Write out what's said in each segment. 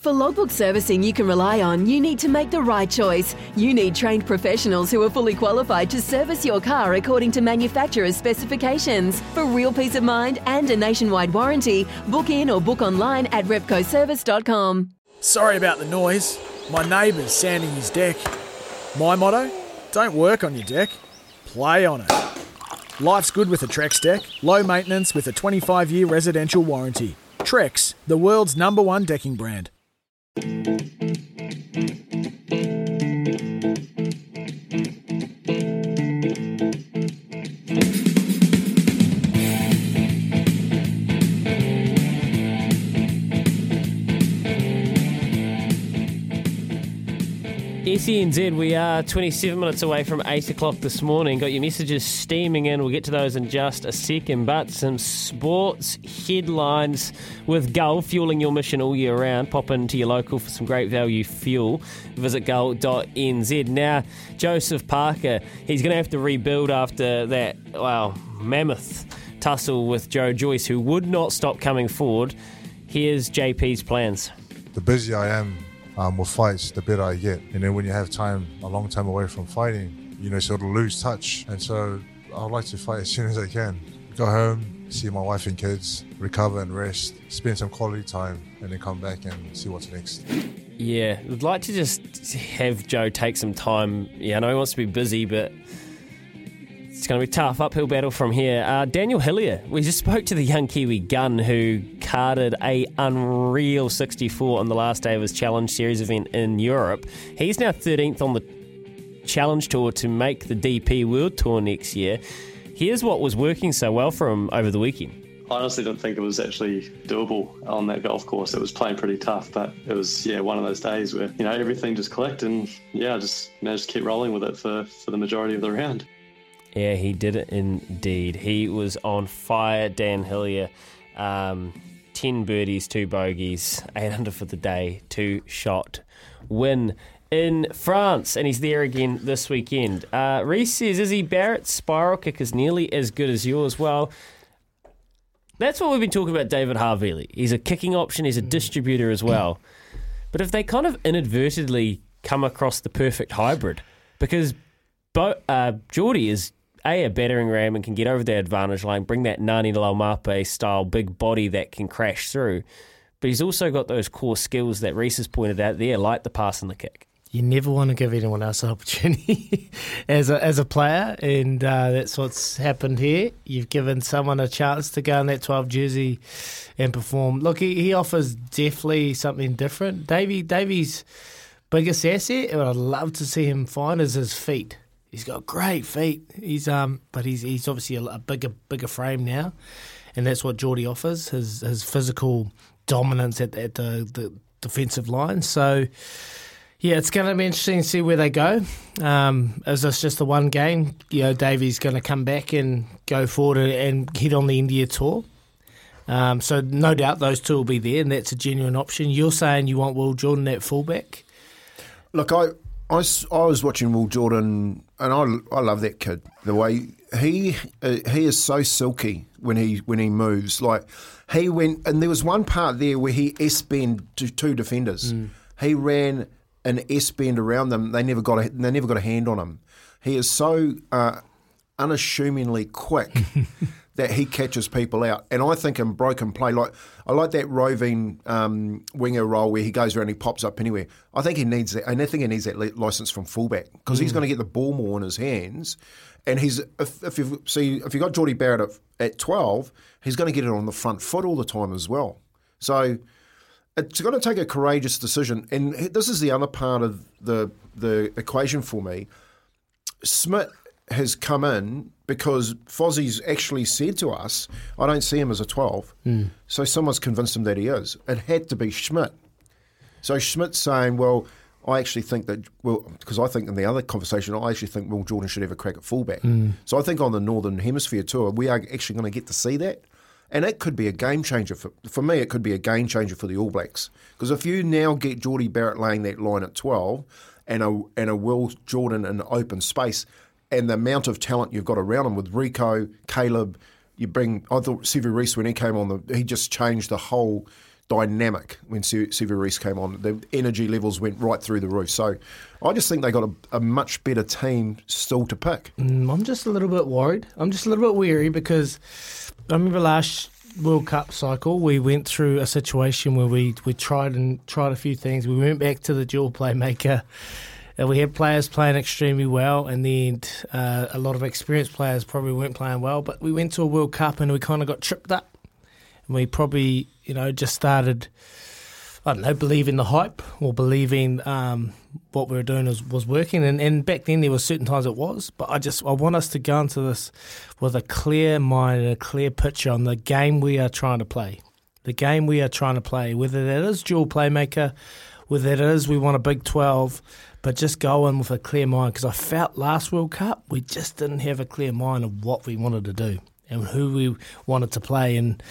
For logbook servicing you can rely on, you need to make the right choice. You need trained professionals who are fully qualified to service your car according to manufacturer's specifications. For real peace of mind and a nationwide warranty, book in or book online at repcoservice.com. Sorry about the noise. My neighbour's sanding his deck. My motto don't work on your deck, play on it. Life's good with a Trex deck, low maintenance with a 25 year residential warranty. Trex, the world's number one decking brand. Música SENZ, we are 27 minutes away from 8 o'clock this morning. Got your messages steaming in. We'll get to those in just a second. But some sports headlines with Gull fueling your mission all year round. Pop into your local for some great value fuel. Visit gull.nz. Now, Joseph Parker, he's going to have to rebuild after that, well, mammoth tussle with Joe Joyce, who would not stop coming forward. Here's JP's plans. The busier I am, um, with fights, the better I get. And then when you have time, a long time away from fighting, you know, sort of lose touch. And so I'd like to fight as soon as I can. Go home, see my wife and kids, recover and rest, spend some quality time, and then come back and see what's next. Yeah, I'd like to just have Joe take some time. Yeah, I know he wants to be busy, but it's going to be tough uphill battle from here. Uh, Daniel Hillier, we just spoke to the young Kiwi gun who carded a unreal 64 on the last day of his Challenge Series event in Europe. He's now 13th on the Challenge Tour to make the DP World Tour next year. Here's what was working so well for him over the weekend. I honestly didn't think it was actually doable on that golf course. It was playing pretty tough, but it was yeah one of those days where you know everything just clicked, and yeah, I just managed to keep rolling with it for for the majority of the round. Yeah, he did it indeed. He was on fire, Dan Hillier. Um, 10 birdies, 2 bogeys, 8 under for the day, 2 shot win in France. And he's there again this weekend. Uh, Reese says, Izzy Barrett's spiral kick is nearly as good as yours. Well, that's what we've been talking about David Havili. He's a kicking option, he's a distributor as well. But if they kind of inadvertently come across the perfect hybrid, because Bo- uh, Jordie is a, a battering ram and can get over the advantage line, bring that Ngani Laumape style big body that can crash through. But he's also got those core skills that Reese has pointed out there, like the pass and the kick. You never want to give anyone else an opportunity as a as a player, and uh, that's what's happened here. You've given someone a chance to go in that twelve jersey and perform. Look, he, he offers definitely something different. Davey Davey's biggest asset, and I'd love to see him find is his feet. He's got great feet. He's um, but he's he's obviously a, a bigger bigger frame now, and that's what Jordie offers. His his physical dominance at, at the, the defensive line. So. Yeah, it's going to be interesting to see where they go. Um, is this just the one game? You know, Davey's going to come back and go forward and head on the India tour. Um, so no doubt those two will be there, and that's a genuine option. You're saying you want Will Jordan at fullback? Look, I, I, I was watching Will Jordan, and I, I love that kid. The way he uh, he is so silky when he when he moves. Like he went, and there was one part there where he s bend to two defenders. Mm. He ran an S bend around them. They never got a, they never got a hand on him. He is so uh, unassumingly quick that he catches people out. And I think in broken play, like I like that roving um, winger role where he goes around, he pops up anywhere. I think he needs that, and I think he needs that li- license from fullback because he's going to get the ball more in his hands. And he's if, if you see if you got Jordie Barrett at, at twelve, he's going to get it on the front foot all the time as well. So it's going to take a courageous decision, and this is the other part of the the equation for me. Schmidt has come in because Fozzie's actually said to us, I don't see him as a 12. Mm. So someone's convinced him that he is. It had to be Schmidt. So Schmidt's saying, well, I actually think that, well, because I think in the other conversation, I actually think Will Jordan should have a crack at fullback. Mm. So I think on the Northern Hemisphere tour, we are actually going to get to see that. And it could be a game changer for for me. It could be a game changer for the All Blacks because if you now get Jordie Barrett laying that line at twelve, and a and a Will Jordan in open space, and the amount of talent you've got around him with Rieko, Caleb, you bring. I thought Sevu Reece when he came on, the he just changed the whole dynamic when Sevu Reece came on. The energy levels went right through the roof. So I just think they got a, a much better team still to pick. Mm, I'm just a little bit worried. I'm just a little bit weary because I remember last World Cup cycle we went through a situation where we, we tried and tried a few things. We went back to the dual playmaker. We had players playing extremely well, and then uh, a lot of experienced players probably weren't playing well. But we went to a World Cup and we kind of got tripped up, and we probably you know just started I don't know, believing the hype or believing um, what we were doing was, was working. And, and back then there were certain times it was, but I just I want us to go into this with a clear mind and a clear picture on the game we are trying to play. The game we are trying to play, whether that is dual playmaker, whether it is we want a big 12, but just go in with a clear mind because I felt last World Cup we just didn't have a clear mind of what we wanted to do and who we wanted to play. And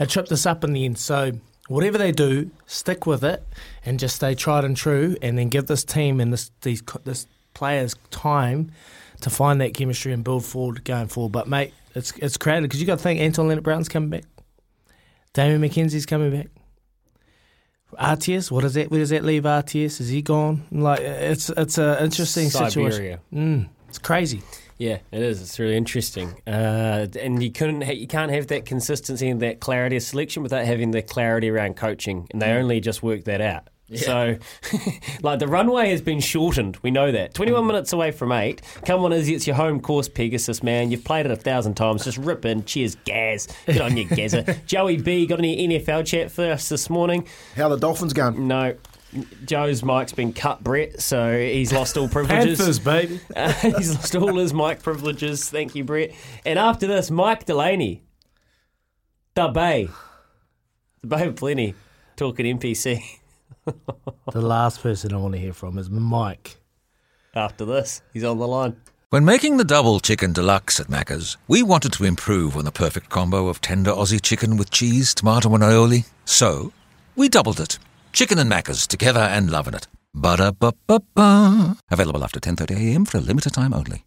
it tripped us up in the end. So whatever they do, stick with it and just stay tried and true, and then give this team and this these this players time to find that chemistry and build forward going forward. But mate, it's it's crowded because you got to think Anton Lienert-Brown's coming back, Damian McKenzie's coming back. RTS, what does that? Where does that leave RTS? Is he gone? Like it's it's an interesting Siberia. situation. Mm, it's crazy. Yeah, it is. It's really interesting, uh, and you couldn't, ha- you can't have that consistency and that clarity of selection without having the clarity around coaching, and they only just worked that out. So, like the runway has been shortened. We know that. Twenty-one minutes away from eight. Come on, Izzy, it's your home course, Pegasus man. You've played it a thousand times. Just rip in. Cheers, Gaz. Get on you, Gazza. Joey B, got any NFL chat for us this morning? How the Dolphins going? No. Joe's mic's been cut, Brett, so he's lost all privileges. Panthers, baby. Uh, he's lost all his mic privileges. Thank you, Brett. And after this, Mike Delany, the Bay, the Bay of Plenty, talking NPC. the last person I want to hear from is Mike. After this, he's on the line. When making the double chicken deluxe at Macca's, we wanted to improve on the perfect combo of tender Aussie chicken with cheese, tomato, and aioli. So, we doubled it. Chicken and Macca's together and loving it. Ba-da-ba-ba-ba. Available after 10.30am for a limited time only.